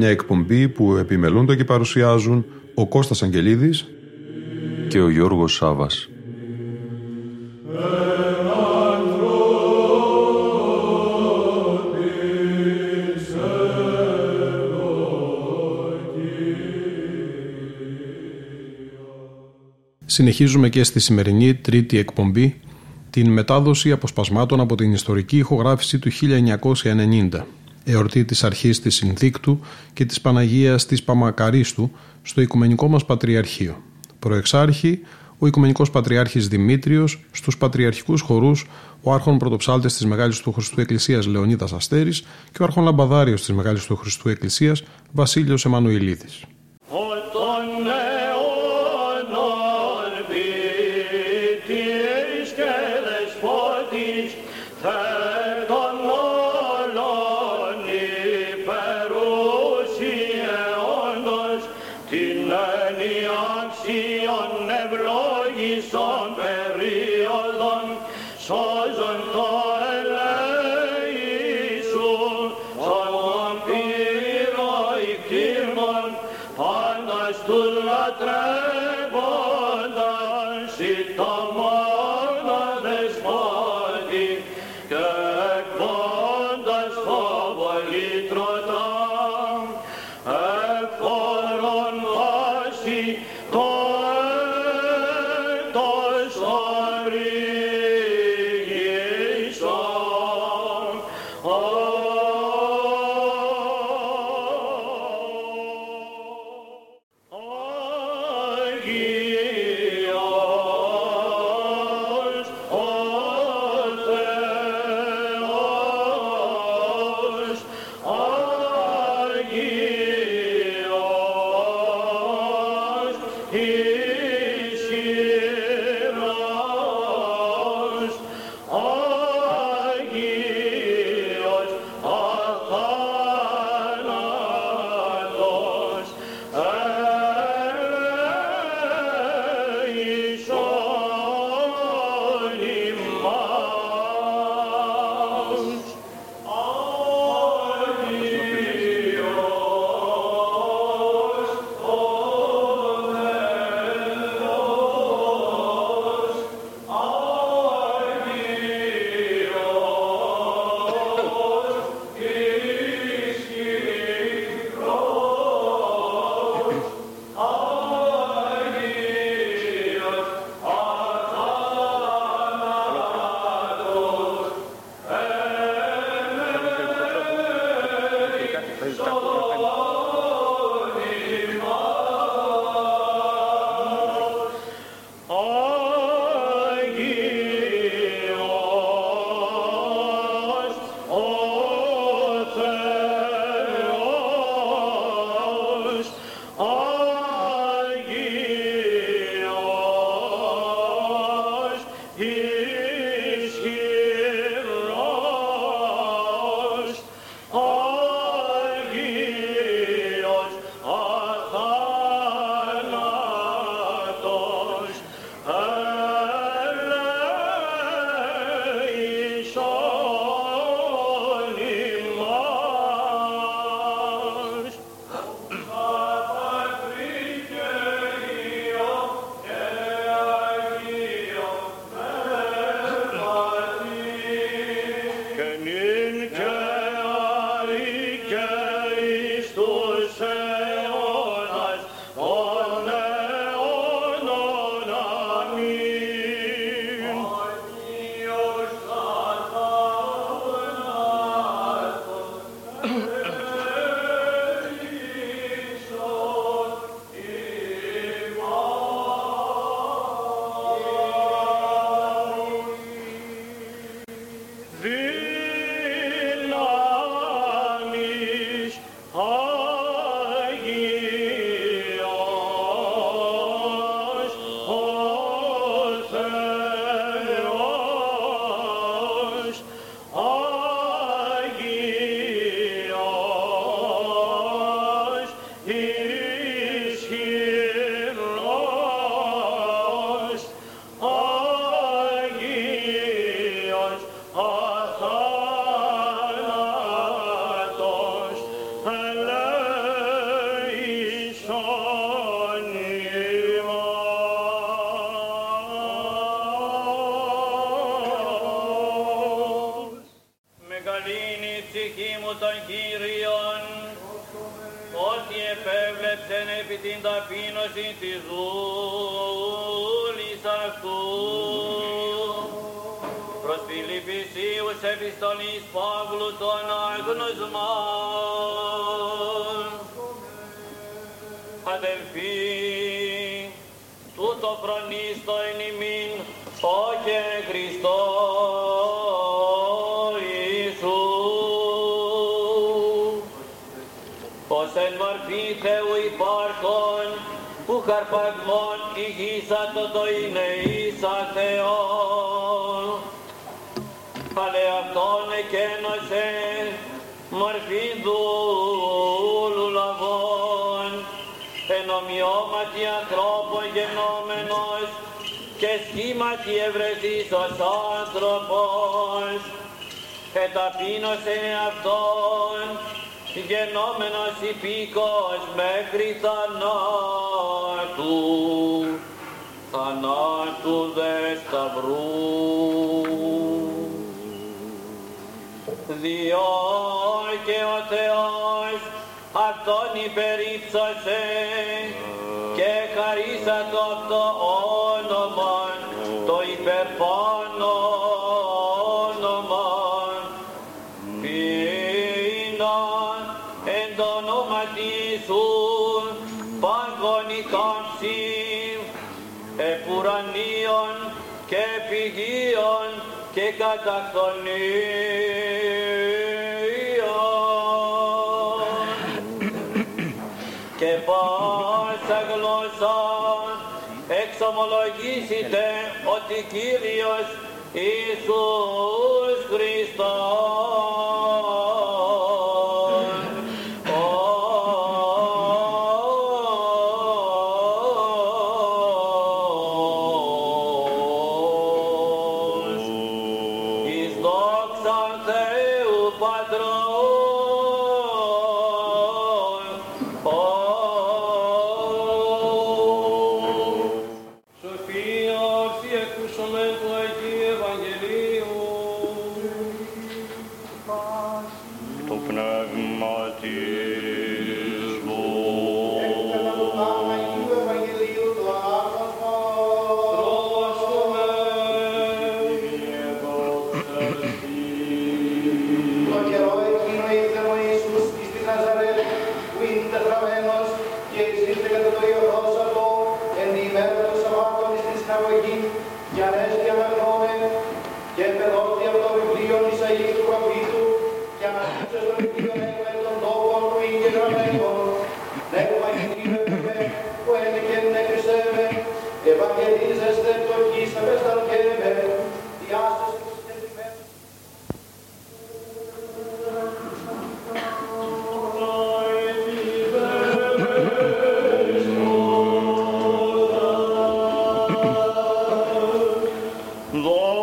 Μια εκπομπή που επιμελούνται και παρουσιάζουν ο Κώστας Αγγελίδης και ο Γιώργος Σάβας. Συνεχίζουμε και στη σημερινή τρίτη εκπομπή την μετάδοση αποσπασμάτων από την ιστορική ηχογράφηση του 1990 εορτή της αρχής της Συνθήκτου και της Παναγίας της Παμακαρίστου στο Οικουμενικό μας Πατριαρχείο. Προεξάρχη, ο Οικουμενικός Πατριάρχης Δημήτριος, στους πατριαρχικούς χορούς ο Άρχον Πρωτοψάλτης της Μεγάλης του Χριστού Εκκλησίας Λεωνίδας Αστέρης και ο Άρχον Λαμπαδάριος της Μεγάλης του Χριστού Εκκλησίας Βασίλειος Εμμανουηλίδης. Kirmon, pandas tu la trebon, επιστολής Παύλου των αγνωσμών. Αδελφοί, τούτο φρονίστο εν ημίν, όχι εν Χριστώ Ιησούς. Ως εν μορφή Θεού υπάρχον, που χαρπαγμόν ηγήσατο το είναι ίσα Θεόν. Ale αυτόν εκένωσε μορφή δούλου λαβών, εν ομοιώματι ανθρώπων γενόμενος και σχήματι ευρεθείς ως άνθρωπος, εταπείνωσε αυτόν γενόμενος υπήκος μέχρι θανάτου, θανάτου δε σταυρού διό και ο Θεός αυτόν υπερήψωσε και χαρίσατο αυτό όνομα το υπερπάνω παγωνη κάμψη επουρανίων και πηγίων και κατακτονίων και πάσα γλώσσα εξομολογήσετε ότι Κύριος Ιησούς Χριστός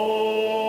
Lord.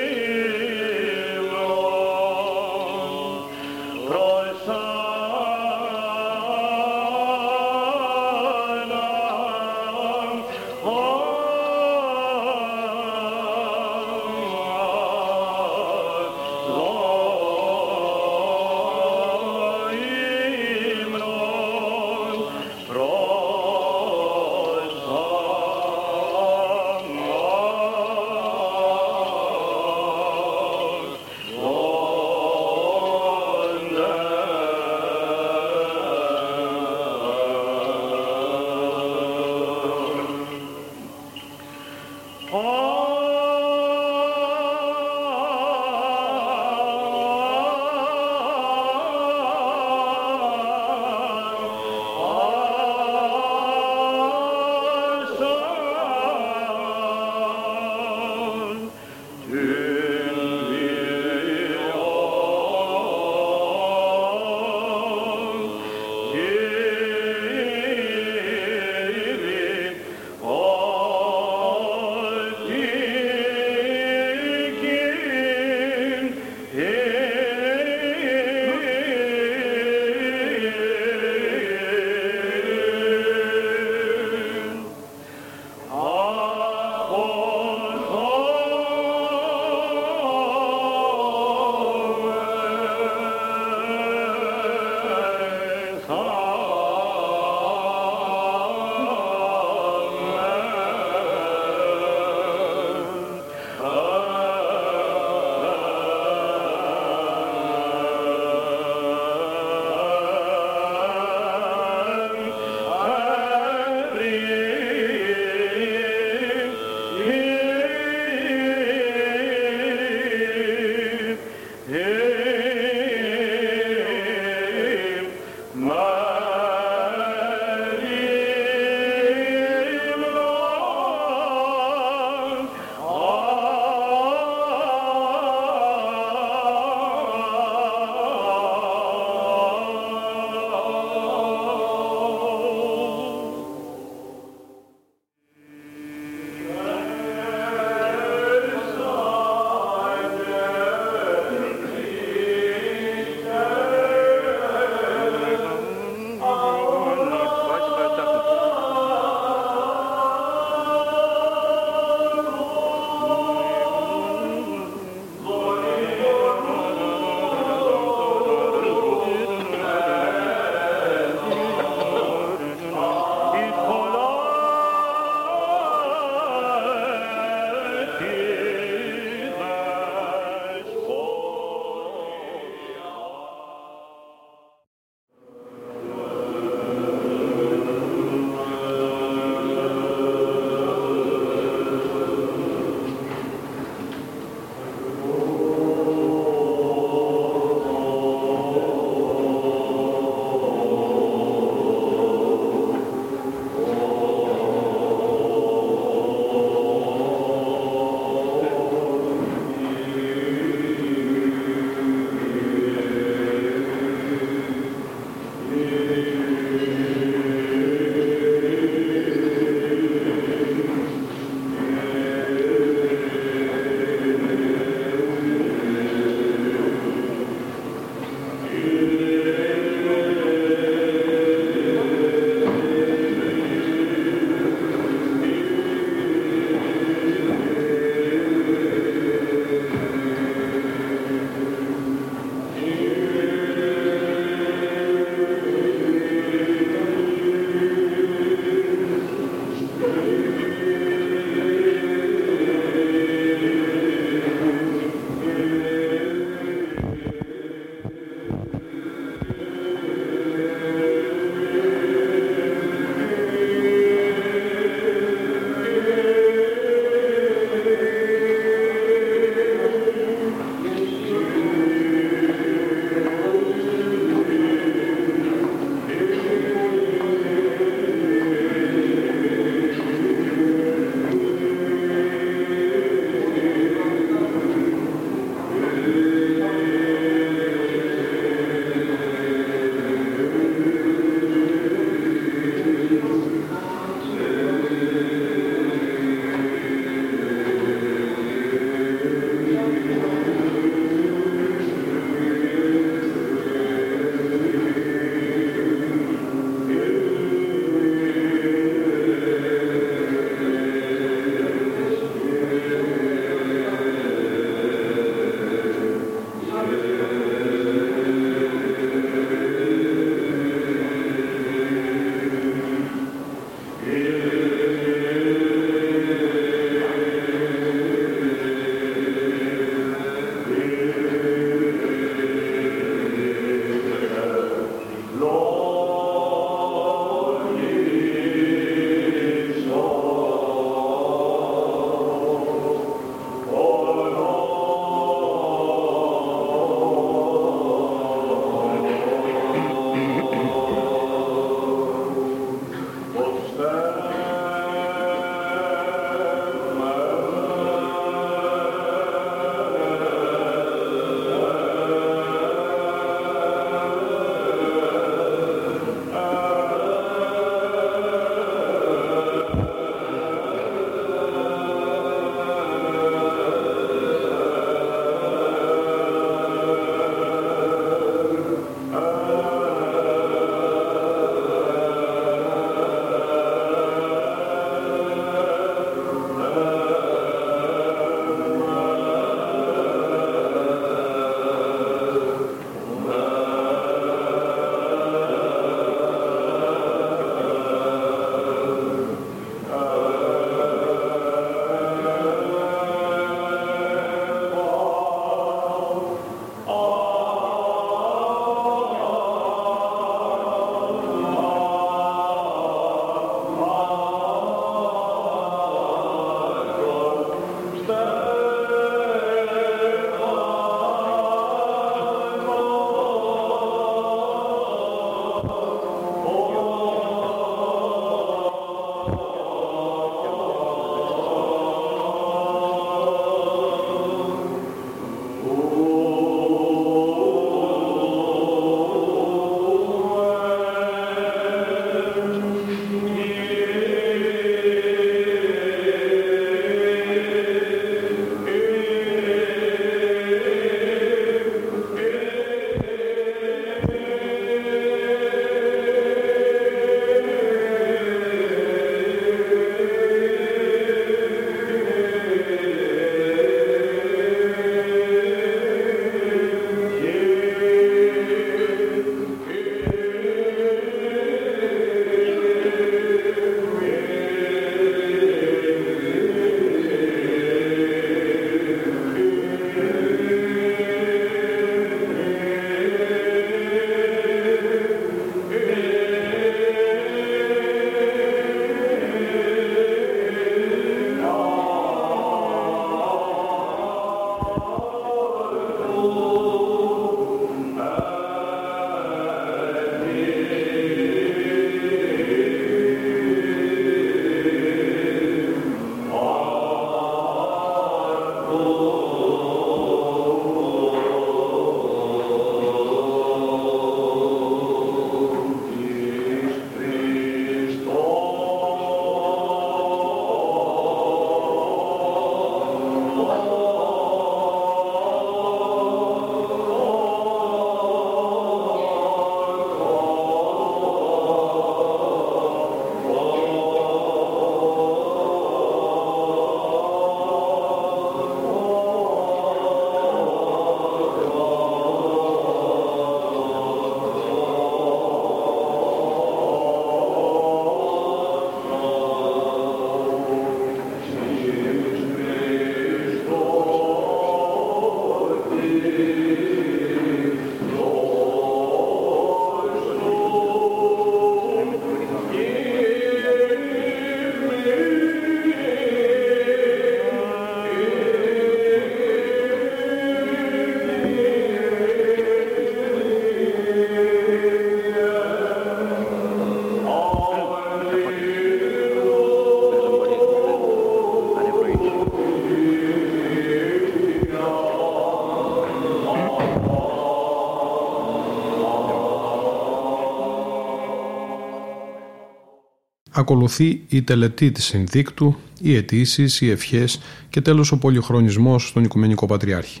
ακολουθεί η τελετή της συνδίκτου, οι αιτήσεις, οι ευχές και τέλος ο πολυχρονισμός στον Οικουμενικό Πατριάρχη.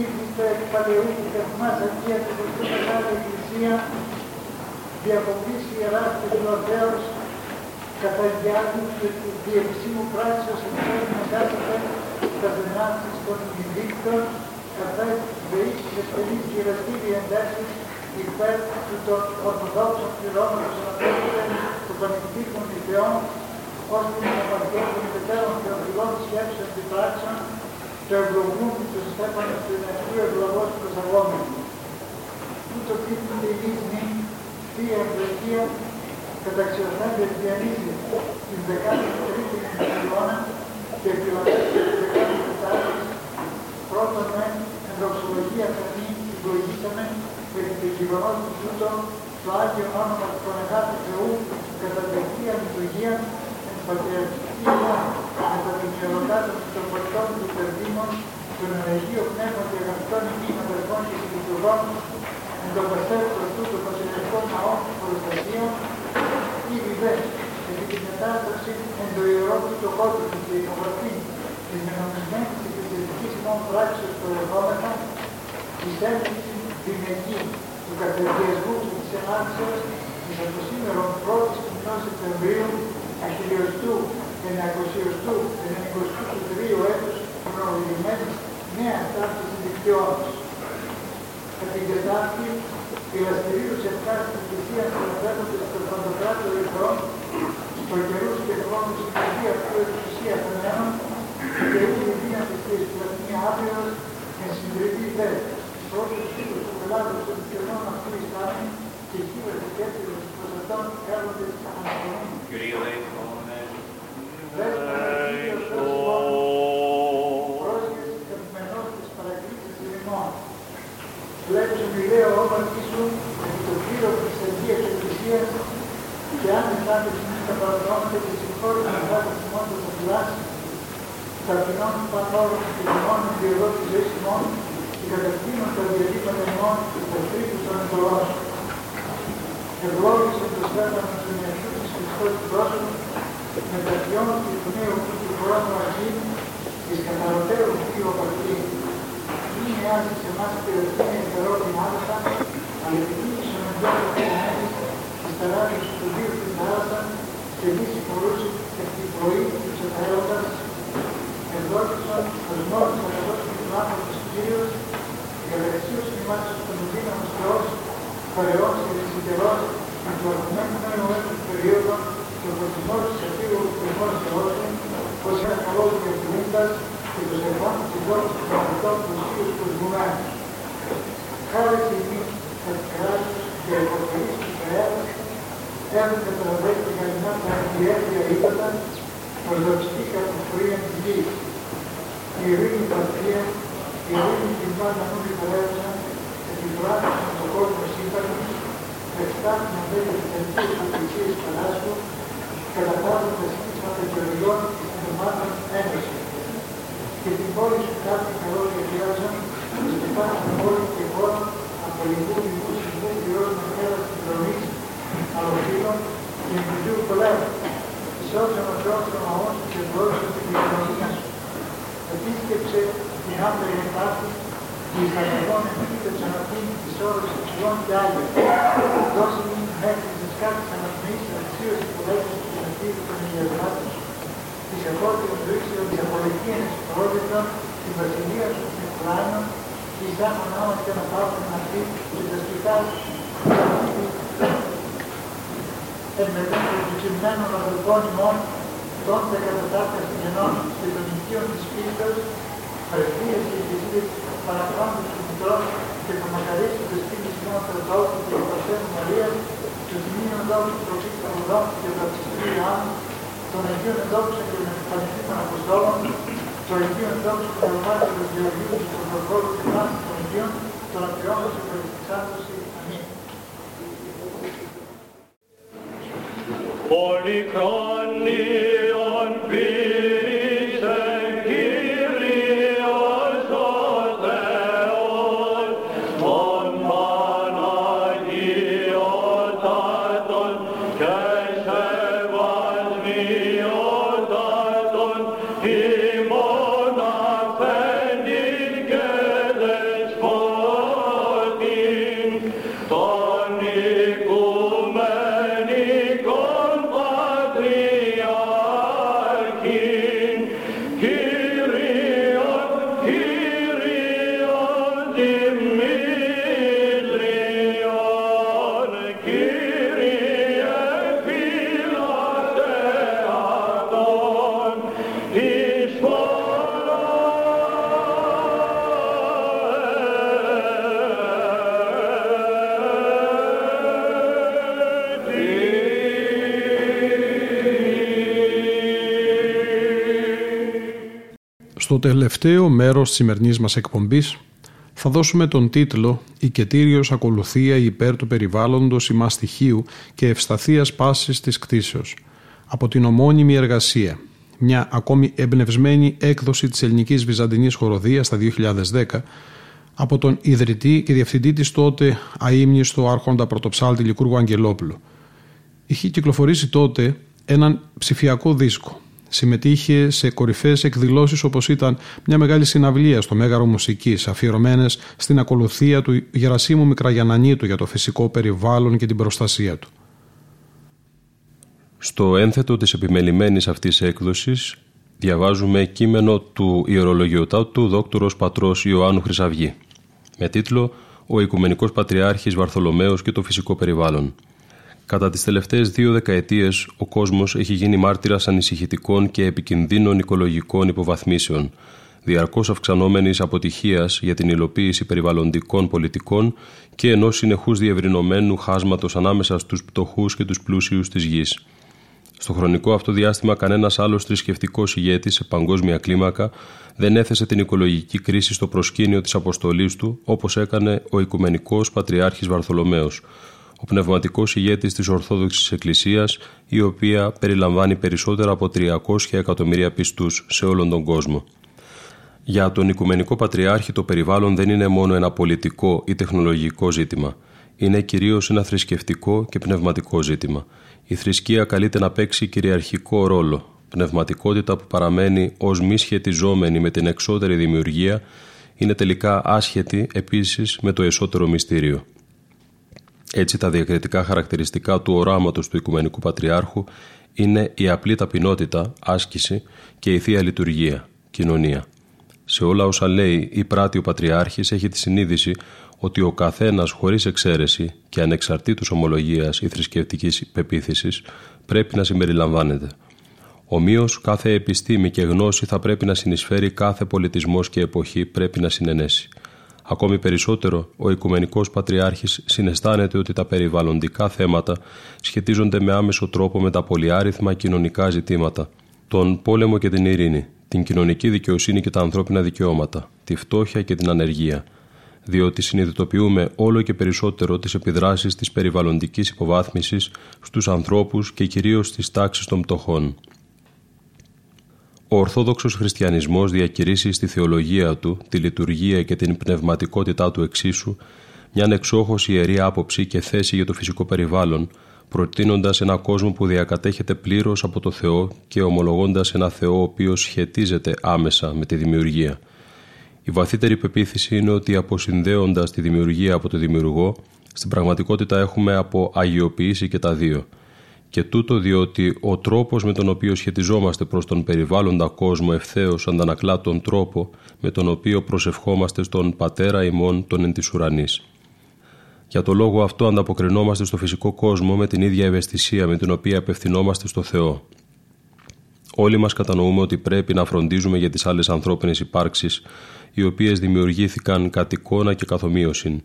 ήρθε του παλαιού του Θερμάς Αγία του Χριστού Μεγάλη Εκκλησία, διακοπής Ιεράς και του Αθέως, κατά διάρκεια και του διευσίμου πράξεως εκφόρου τα δυνάμεις των καθώς κατά δεής της ευθελής κυριαστήρη εντάξεις υπέρ του των Ορθοδόξων πληρώματος του Πανεπιστήμιου Ιδεών, ώστε να παρκέσουν μετέρων και οδηγών και του ευλογούν του Στέφανου του Ενεργού ευλογός προσαγόμενου. Ούτω πίπτουν η λύσνη, θεία ευλογία, καταξιωθέντε διανύζει την 13η αιώνα και επιλογές της 14ης πρώτον με ενδοξολογία θερμή συλλογήσαμε περί του γεγονός του τούτο το Άγιο όνομα του Πανεγάτου Θεού κατά την Θεία Λειτουργία εν πατριαρχική μετά την ιεροτάτα των πολιτών του Περδίμων τον Ενεργείο Πνεύμα και Αγαπητών ημίν αδερφών και συλλειτουργών εν το παστέρτο τούτο βασιλευτικό ναό προστασίων ήδη δε επί την μετάσταση εν το ιερό του το κόκκινο και υπογραφή της μενομισμένης και της ειδικής ημών πράξεως του ερχόμενα της έμπνευση δυνατή του κατεργιασμού και της ενάρξεως της από σήμερα 1ης του μηνός Σεπτεμβρίου αχιλιοστού, ενακοσιοστού, ενενικοστού του τρίου έτους χρονολογημένης νέα τάξη δικτυώνος. Κατά την Τετάρτη, η λαστηρίου σε ευχάριστη θυσία αναφέρονται στο Παντοκράτο Ερθρών, στο καιρούς και χρόνους στην Αγία του εξουσία φαινένων και έχει δύνατη στη πλατνή άπειρος και συντριβή δε. Πρώτος τίτλος του πελάτου των δικαιωμών αυτού η στάση και χίλιες και έτερες προσαρτών έρχονται αναστολούν. Kyrie ναών σου και ευλόγησε την κοινωνία σου. Επίσκεψε την άπειρη εμπάθη και εις αγωγών επίτευξε αναπτύν της όρος υψηλών και άλλων. Δώσε μου μέχρι τις κάτες αναπνοής αξίωση που λέγεις του συνεχίδου των ιερνάτων σου. Της επότιων δρύσεων διαπολική ενεσπρότητα, την βασιλεία σου στην Ουκράνο, και εις άμον άμα και να πάρουν να πει και τα σπιτά σου. Εμμετέχει του κειμένων αδελφών ημών, των δεκατατάρτες γενών και των οικείων της πίστας, πρεσβείες και εκκλησίες παρακρόντους του Μητρός και το μακαρίστου της πίστης ημών Θεοτόκου και του Πασένου Μαρίας, τους Τιμίων Δόξου Προφήτου Παπαδόκου και του Αψιστού Ιωάννου, των Αγίων Δόξων και των Πανεπιστήμων Αποστόλων, των Αγίων Δόξων και των Μάρτυρων του Γεωργίου και των Προχώρων και των Αγίων, των Απειών και των Εξάντωση. Αμήν. one be. Στο τελευταίο μέρος της σημερινής μας εκπομπής θα δώσουμε τον τίτλο «Οικετήριος ακολουθία υπέρ του περιβάλλοντος ημαστοιχείου και ευσταθίας πάσης της κτήσεως» από την ομώνυμη εργασία, μια ακόμη εμπνευσμένη έκδοση της ελληνικής βυζαντινής χοροδίας στα 2010 από τον ιδρυτή και διευθυντή της τότε αείμνηστο άρχοντα πρωτοψάλτη Λικούργου Αγγελόπουλου. Είχε κυκλοφορήσει τότε έναν ψηφιακό δίσκο συμμετείχε σε κορυφαίες εκδηλώσεις όπως ήταν μια μεγάλη συναυλία στο Μέγαρο Μουσικής αφιερωμένες στην ακολουθία του Γερασίμου Μικραγιανανίτου για το φυσικό περιβάλλον και την προστασία του. Στο ένθετο της επιμελημένης αυτής έκδοσης διαβάζουμε κείμενο του ιερολογιοτάτου δόκτωρος πατρός Ιωάννου Χρυσαυγή με τίτλο «Ο Οικουμενικός Πατριάρχης Βαρθολομαίος και το Φυσικό Περιβάλλον». Κατά τις τελευταίες δύο δεκαετίες, ο κόσμος έχει γίνει μάρτυρας ανησυχητικών και επικινδύνων οικολογικών υποβαθμίσεων, διαρκώς αυξανόμενης αποτυχίας για την υλοποίηση περιβαλλοντικών πολιτικών και ενός συνεχούς διευρυνωμένου χάσματος ανάμεσα στους πτωχούς και τους πλούσιους της γης. Στο χρονικό αυτό διάστημα, κανένας άλλος θρησκευτικός ηγέτης σε παγκόσμια κλίμακα δεν έθεσε την οικολογική κρίση στο προσκήνιο της αποστολής του, όπως έκανε ο Οικουμενικός Πατριάρχης Βαρθολομαίο, ο πνευματικός ηγέτης της Ορθόδοξης Εκκλησίας, η οποία περιλαμβάνει περισσότερα από 300 εκατομμύρια πιστούς σε όλον τον κόσμο. Για τον Οικουμενικό Πατριάρχη το περιβάλλον δεν είναι μόνο ένα πολιτικό ή τεχνολογικό ζήτημα. Είναι κυρίως ένα θρησκευτικό και πνευματικό ζήτημα. Η θρησκεία καλείται να παίξει κυριαρχικό ρόλο, πνευματικότητα που παραμένει ως μη σχετιζόμενη με την εξώτερη δημιουργία, είναι τελικά άσχετη επίσης με το εσωτερό μυστήριο. Έτσι τα διακριτικά χαρακτηριστικά του οράματος του Οικουμενικού Πατριάρχου είναι η απλή ταπεινότητα, άσκηση και η Θεία Λειτουργία, κοινωνία. Σε όλα όσα λέει ή πράττει ο Πατριάρχης έχει τη συνείδηση ότι ο καθένας χωρίς εξαίρεση και ανεξαρτήτως ομολογίας ή θρησκευτικής πεποίθησης πρέπει να συμπεριλαμβάνεται. Ομοίως, κάθε επιστήμη και γνώση θα πρέπει να συνεισφέρει, κάθε πολιτισμός και εποχή πρέπει να συνενέσει. Ακόμη περισσότερο, ο Οικουμενικός Πατριάρχης συναισθάνεται ότι τα περιβαλλοντικά θέματα σχετίζονται με άμεσο τρόπο με τα πολυάριθμα κοινωνικά ζητήματα, τον πόλεμο και την ειρήνη, την κοινωνική δικαιοσύνη και τα ανθρώπινα δικαιώματα, τη φτώχεια και την ανεργία, διότι συνειδητοποιούμε όλο και περισσότερο τις επιδράσεις της περιβαλλοντικής υποβάθμισης στους ανθρώπους και κυρίως στις τάξεις των πτωχών. Ο Ορθόδοξος Χριστιανισμός διακηρύσει στη θεολογία του τη λειτουργία και την πνευματικότητά του εξίσου μια εξόχως ιερή άποψη και θέση για το φυσικό περιβάλλον, προτείνοντας ένα κόσμο που διακατέχεται πλήρως από το Θεό και ομολογώντας ένα Θεό ο οποίος σχετίζεται άμεσα με τη δημιουργία. Η βαθύτερη πεποίθηση είναι ότι αποσυνδέοντας τη δημιουργία από το δημιουργό, στην πραγματικότητα έχουμε από αγιοποίηση και τα δύο – και τούτο διότι ο τρόπος με τον οποίο σχετιζόμαστε προς τον περιβάλλοντα κόσμο ευθέως αντανακλά τον τρόπο με τον οποίο προσευχόμαστε στον Πατέρα ημών των εν της ουρανής. Για το λόγο αυτό ανταποκρινόμαστε στο φυσικό κόσμο με την ίδια ευαισθησία με την οποία απευθυνόμαστε στο Θεό. Όλοι μας κατανοούμε ότι πρέπει να φροντίζουμε για τις άλλες ανθρώπινες υπάρξεις οι οποίες δημιουργήθηκαν κατ' εικόνα και καθομοίωσιν,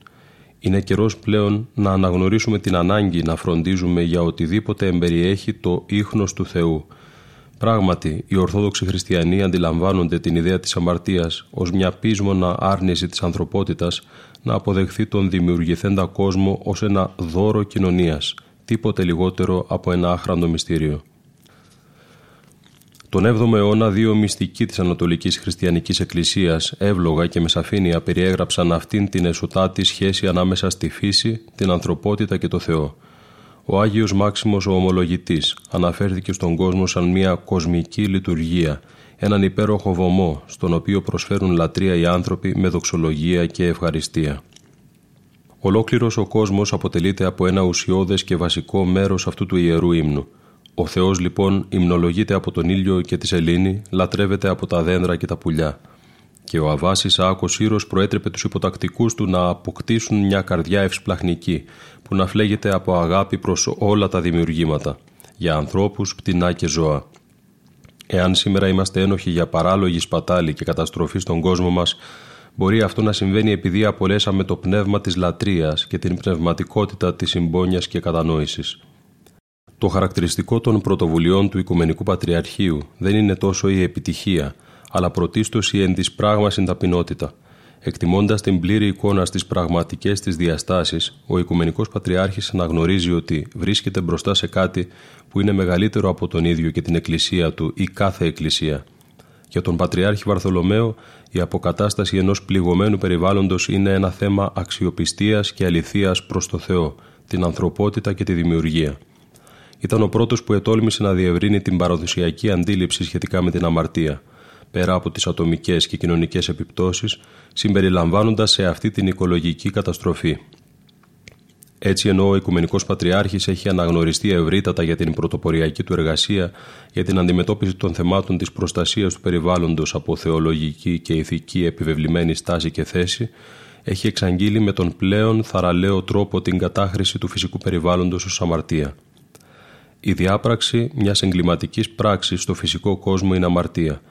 είναι καιρός πλέον να αναγνωρίσουμε την ανάγκη να φροντίζουμε για οτιδήποτε εμπεριέχει το ίχνος του Θεού. Πράγματι, οι Ορθόδοξοι Χριστιανοί αντιλαμβάνονται την ιδέα της αμαρτίας ως μια πείσμονα άρνηση της ανθρωπότητας να αποδεχθεί τον δημιουργηθέντα κόσμο ως ένα δώρο κοινωνίας, τίποτε λιγότερο από ένα άχραντο μυστήριο. Τον 7ο αιώνα δύο μυστικοί της Ανατολικής Χριστιανικής Εκκλησίας εύλογα και με σαφήνεια περιέγραψαν αυτήν την εσωτάτη σχέση ανάμεσα στη φύση, την ανθρωπότητα και το Θεό. Ο Άγιος Μάξιμος ο Ομολογητής αναφέρθηκε στον κόσμο σαν μια κοσμική λειτουργία, έναν υπέροχο βωμό στον οποίο προσφέρουν λατρεία οι άνθρωποι με δοξολογία και ευχαριστία. Ολόκληρος ο κόσμος αποτελείται από ένα ουσιώδες και βασικό μέρος αυτού του ιερού ύμνου – ο Θεός λοιπόν υμνολογείται από τον ήλιο και τη σελήνη, λατρεύεται από τα δέντρα και τα πουλιά. και ο Αβάς Ισαάκος Ήρος προέτρεπε τους υποτακτικούς του να αποκτήσουν μια καρδιά ευσπλαχνική που να φλέγεται από αγάπη προς όλα τα δημιουργήματα, για ανθρώπους, πτηνά και ζώα. Εάν σήμερα είμαστε ένοχοι για παράλογη σπατάλη και καταστροφή στον κόσμο μας, μπορεί αυτό να συμβαίνει επειδή απολέσαμε το πνεύμα της λατρείας και την πνευματικότητα της συμπόνιας και κατανόησης. Το χαρακτηριστικό των πρωτοβουλειών του Οικουμενικού Πατριαρχείου δεν είναι τόσο η επιτυχία, αλλά πρωτίστως η εν της πράγμασιν ταπεινότητα. Εκτιμώντας την πλήρη εικόνα στις πραγματικές της διαστάσεις, ο Οικουμενικός Πατριάρχης αναγνωρίζει ότι βρίσκεται μπροστά σε κάτι που είναι μεγαλύτερο από τον ίδιο και την Εκκλησία του ή κάθε Εκκλησία. Για τον Πατριάρχη Βαρθολομαίο, η αποκατάσταση ενός πληγωμένου περιβάλλοντος είναι ένα θέμα αξιοπιστίας και αληθείας προς το Θεό, την ανθρωπότητα και τη δημιουργία. Ήταν ο πρώτος που ετόλμησε να διευρύνει την παραδοσιακή αντίληψη σχετικά με την αμαρτία, πέρα από τις ατομικές και κοινωνικές επιπτώσεις, συμπεριλαμβάνοντας σε αυτή την οικολογική καταστροφή. Έτσι ενώ ο Οικουμενικός Πατριάρχης έχει αναγνωριστεί ευρύτατα για την πρωτοποριακή του εργασία για την αντιμετώπιση των θεμάτων της προστασίας του περιβάλλοντος από θεολογική και ηθική επιβεβλημένη στάση και θέση, έχει εξαγγείλει με τον πλέον θαραλέο τρόπο την κατάχρηση του φυσικού περιβάλλοντος ως αμαρτία. Η διάπραξη μιας εγκληματικής πράξης στο φυσικό κόσμο είναι αμαρτία.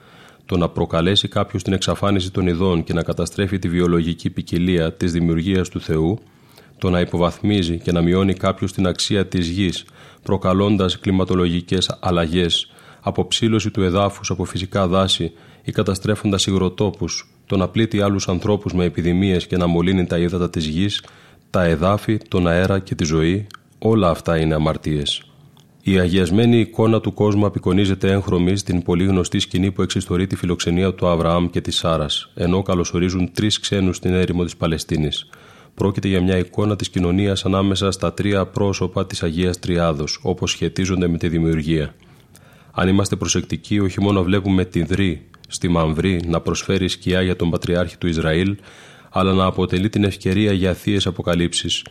Το να προκαλέσει κάποιος την εξαφάνιση των ειδών και να καταστρέφει τη βιολογική ποικιλία της δημιουργίας του Θεού, το να υποβαθμίζει και να μειώνει κάποιος την αξία της γης, προκαλώντας κλιματολογικές αλλαγές, αποψήλωση του εδάφους από φυσικά δάση ή καταστρέφοντας υγροτόπους, το να πλήττει άλλους ανθρώπους με επιδημίες και να μολύνει τα ύδατα της γης, τα εδάφη, τον αέρα και τη ζωή, όλα αυτά είναι αμαρτίες. Η αγιασμένη εικόνα του κόσμου απεικονίζεται έγχρωμη στην πολύ γνωστή σκηνή που εξιστορεί τη φιλοξενία του Αβραάμ και της Σάρας, ενώ καλωσορίζουν τρεις ξένους στην έρημο της Παλαιστίνης. Πρόκειται για μια εικόνα της κοινωνίας ανάμεσα στα τρία πρόσωπα της Αγίας Τριάδος, όπως σχετίζονται με τη δημιουργία. Αν είμαστε προσεκτικοί, όχι μόνο βλέπουμε την Δρή στη Μαμβρή να προσφέρει σκιά για τον Πατριάρχη του Ισραήλ, αλλά να αποτελεί την ευκαιρία για θείες αποκαλύψεις,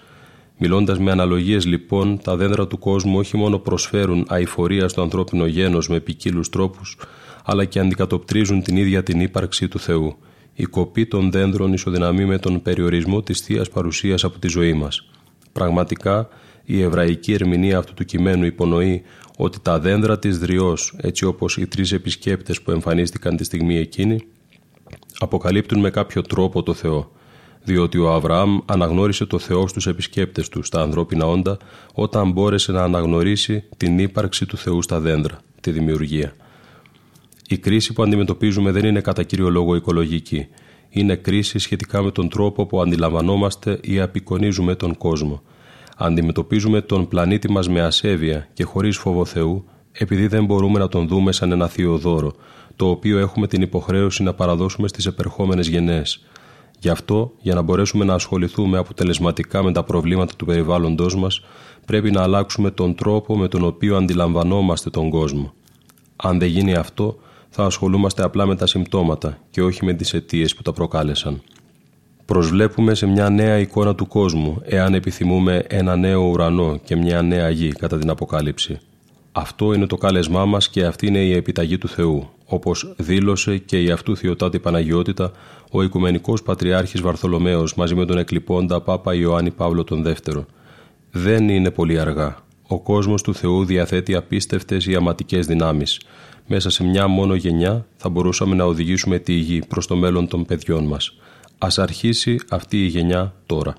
Μιλώντας με αναλογίες λοιπόν, τα δέντρα του κόσμου όχι μόνο προσφέρουν αηφορία στο ανθρώπινο γένος με ποικίλους τρόπους, αλλά και αντικατοπτρίζουν την ίδια την ύπαρξη του Θεού. Η κοπή των δέντρων ισοδυναμεί με τον περιορισμό της θείας παρουσίας από τη ζωή μας. Πραγματικά, η εβραϊκή ερμηνεία αυτού του κειμένου υπονοεί ότι τα δέντρα της δριός, έτσι όπως οι τρεις επισκέπτες που εμφανίστηκαν τη στιγμή εκείνη, αποκαλύπτουν με κάποιο τρόπο το Θεό διότι ο Αβραάμ αναγνώρισε το Θεό στους επισκέπτες του στα ανθρώπινα όντα όταν μπόρεσε να αναγνωρίσει την ύπαρξη του Θεού στα δέντρα, τη δημιουργία. Η κρίση που αντιμετωπίζουμε δεν είναι κατά κύριο λόγο οικολογική. Είναι κρίση σχετικά με τον τρόπο που αντιλαμβανόμαστε ή απεικονίζουμε τον κόσμο. Αντιμετωπίζουμε τον πλανήτη μας με ασέβεια και χωρίς φόβο Θεού, επειδή δεν μπορούμε να τον δούμε σαν ένα θείο δώρο, το οποίο έχουμε την υποχρέωση να παραδώσουμε στις επερχόμενες γενναίες. Γι' αυτό, για να μπορέσουμε να ασχοληθούμε αποτελεσματικά με τα προβλήματα του περιβάλλοντός μας, πρέπει να αλλάξουμε τον τρόπο με τον οποίο αντιλαμβανόμαστε τον κόσμο. Αν δεν γίνει αυτό, θα ασχολούμαστε απλά με τα συμπτώματα και όχι με τις αιτίες που τα προκάλεσαν. Προσβλέπουμε σε μια νέα εικόνα του κόσμου, εάν επιθυμούμε ένα νέο ουρανό και μια νέα γη κατά την Αποκάλυψη. Αυτό είναι το κάλεσμά μας και αυτή είναι η επιταγή του Θεού, όπως δήλωσε και η αυτού Θεοτάτη Παναγιώτητα ο Οικουμενικός Πατριάρχης Βαρθολομαίος μαζί με τον εκλειπώντα Πάπα Ιωάννη Παύλο τον Δεύτερο. Δεν είναι πολύ αργά. Ο κόσμος του Θεού διαθέτει απίστευτες ιαματικές δυνάμεις. Μέσα σε μια μόνο γενιά θα μπορούσαμε να οδηγήσουμε τη γη προς το μέλλον των παιδιών μας. Ας αρχίσει αυτή η γενιά τώρα.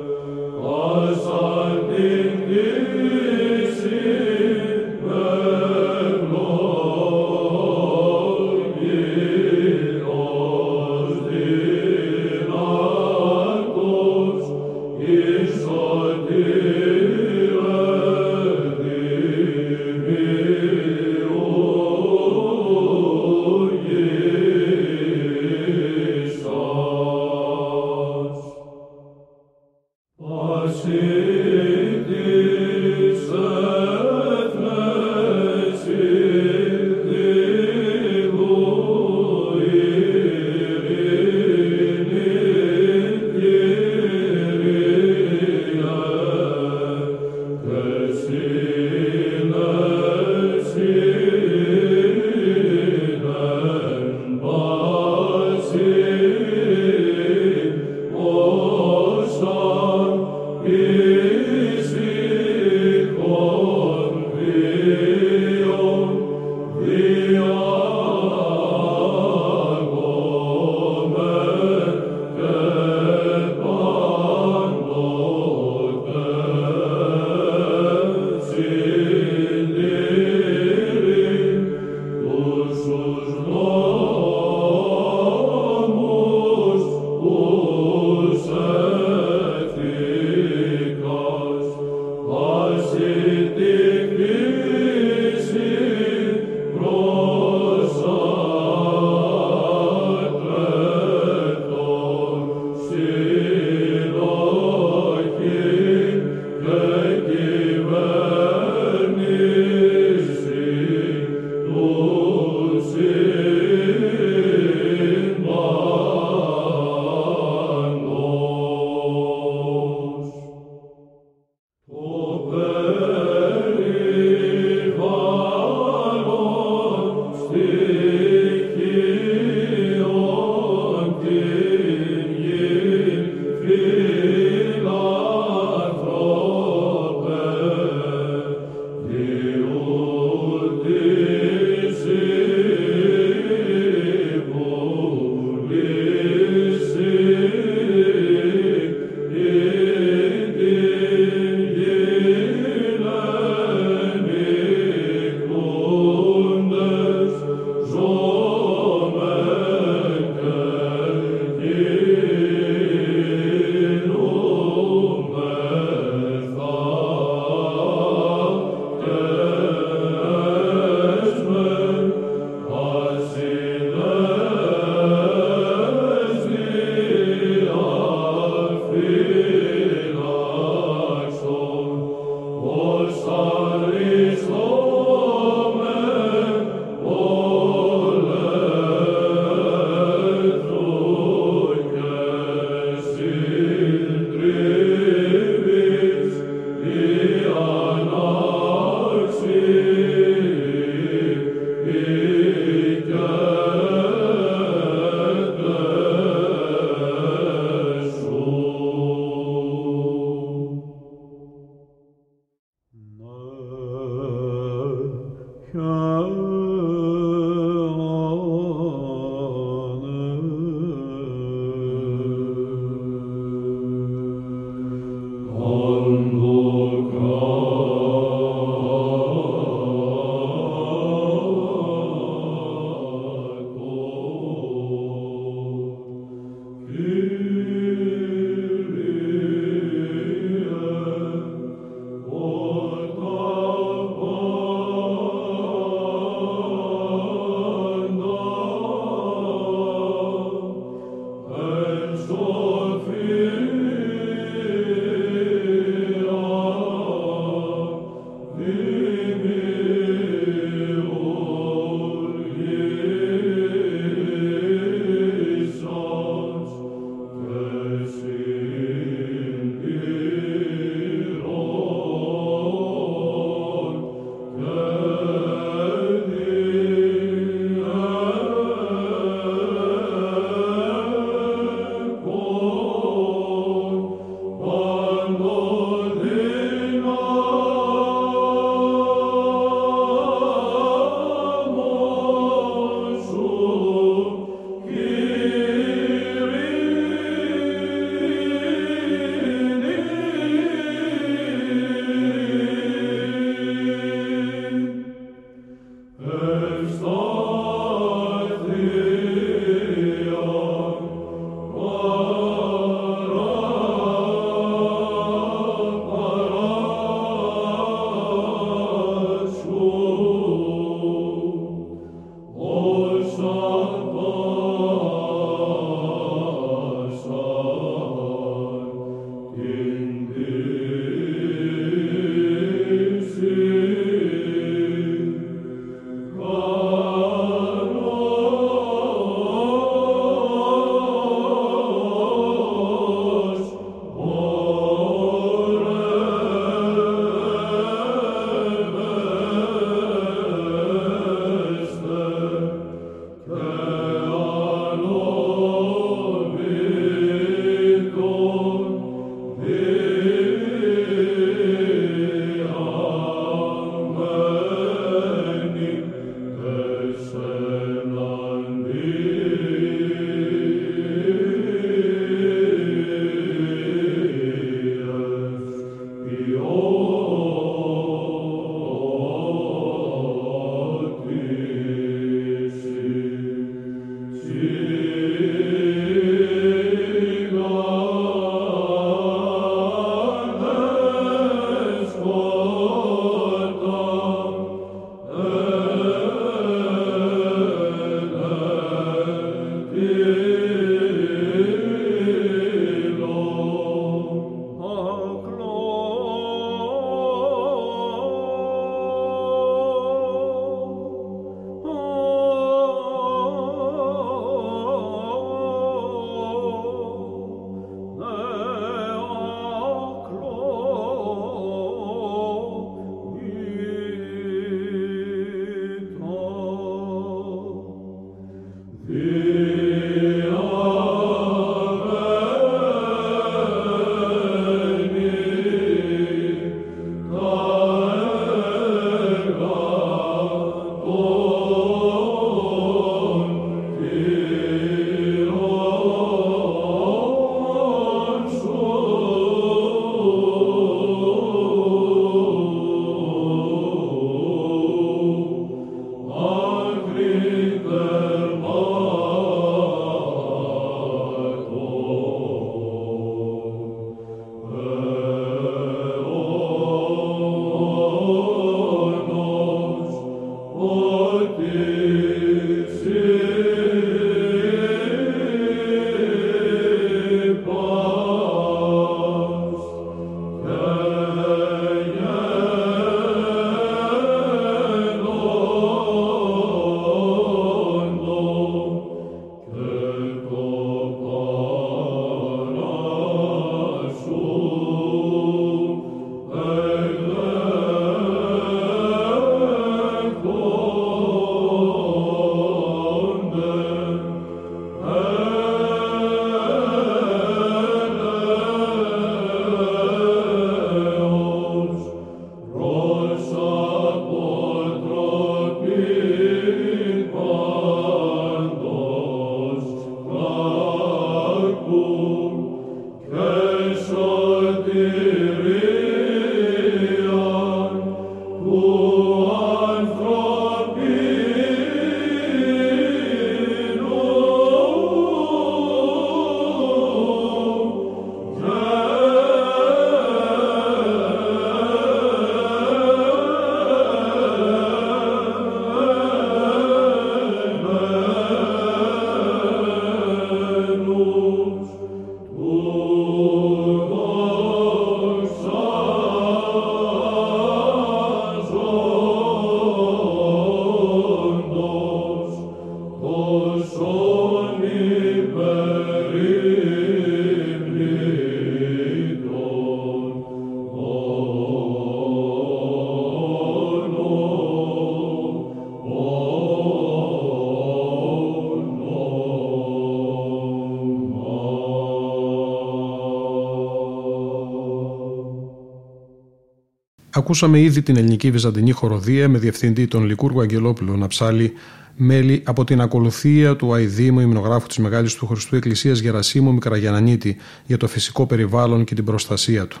Ακούσαμε ήδη την ελληνική βυζαντινή χοροδία με διευθυντή τον Λικούργο Αγγελόπουλο να ψάλει μέλη από την ακολουθία του Αϊδήμου υμνογράφου της Μεγάλης του Χριστού Εκκλησίας Γερασίμου Μικραγιανανίτη για το φυσικό περιβάλλον και την προστασία του.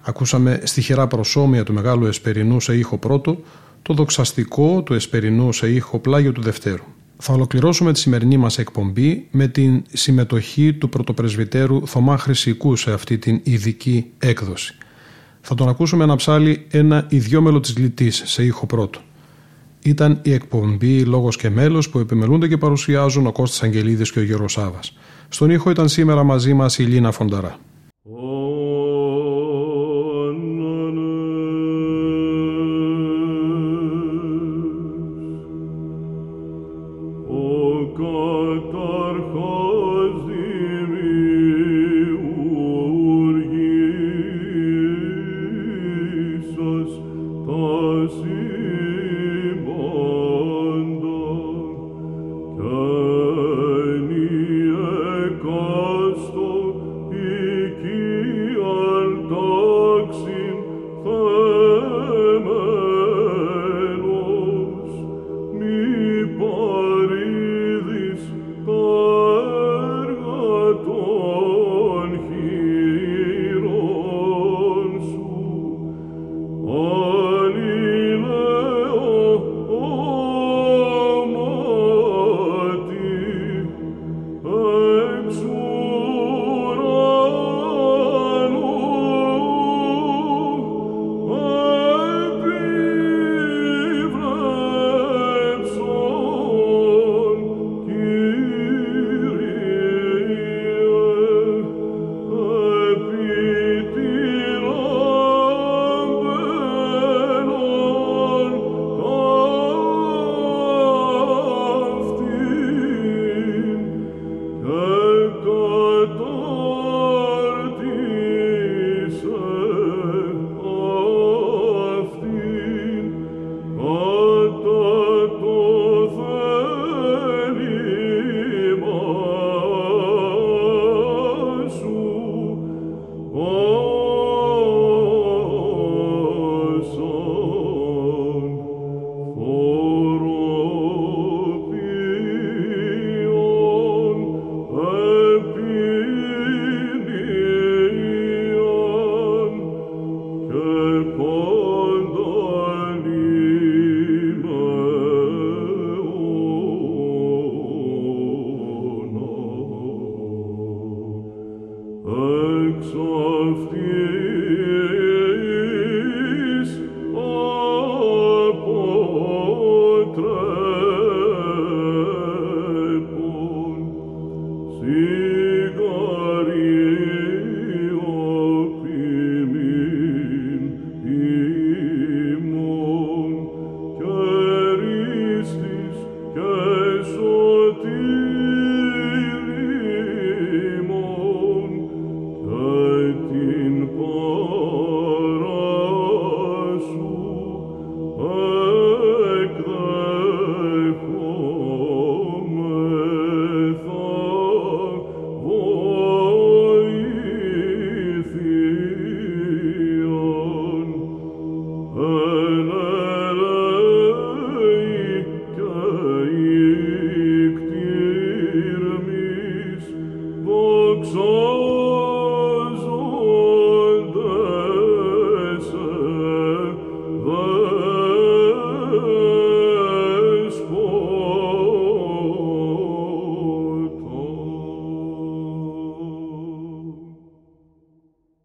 Ακούσαμε στοιχερά προσώμια του Μεγάλου Εσπερινού σε ήχο πρώτο, το δοξαστικό του Εσπερινού σε ήχο πλάγιο του Δευτέρου. Θα ολοκληρώσουμε τη σημερινή μας εκπομπή με την συμμετοχή του πρωτοπρεσβυτέρου Θωμά Χρυσικού σε αυτή την ειδική έκδοση. Θα τον ακούσουμε να ψάλει ένα ιδιόμελο της λιτής σε ήχο πρώτο. Ήταν η εκπομπή «Λόγος και μέλος» που επιμελούνται και παρουσιάζουν ο Κώστας Αγγελίδης και ο Γιώργος Σάβας. Στον ήχο ήταν σήμερα μαζί μας η Λίνα Φονταρά.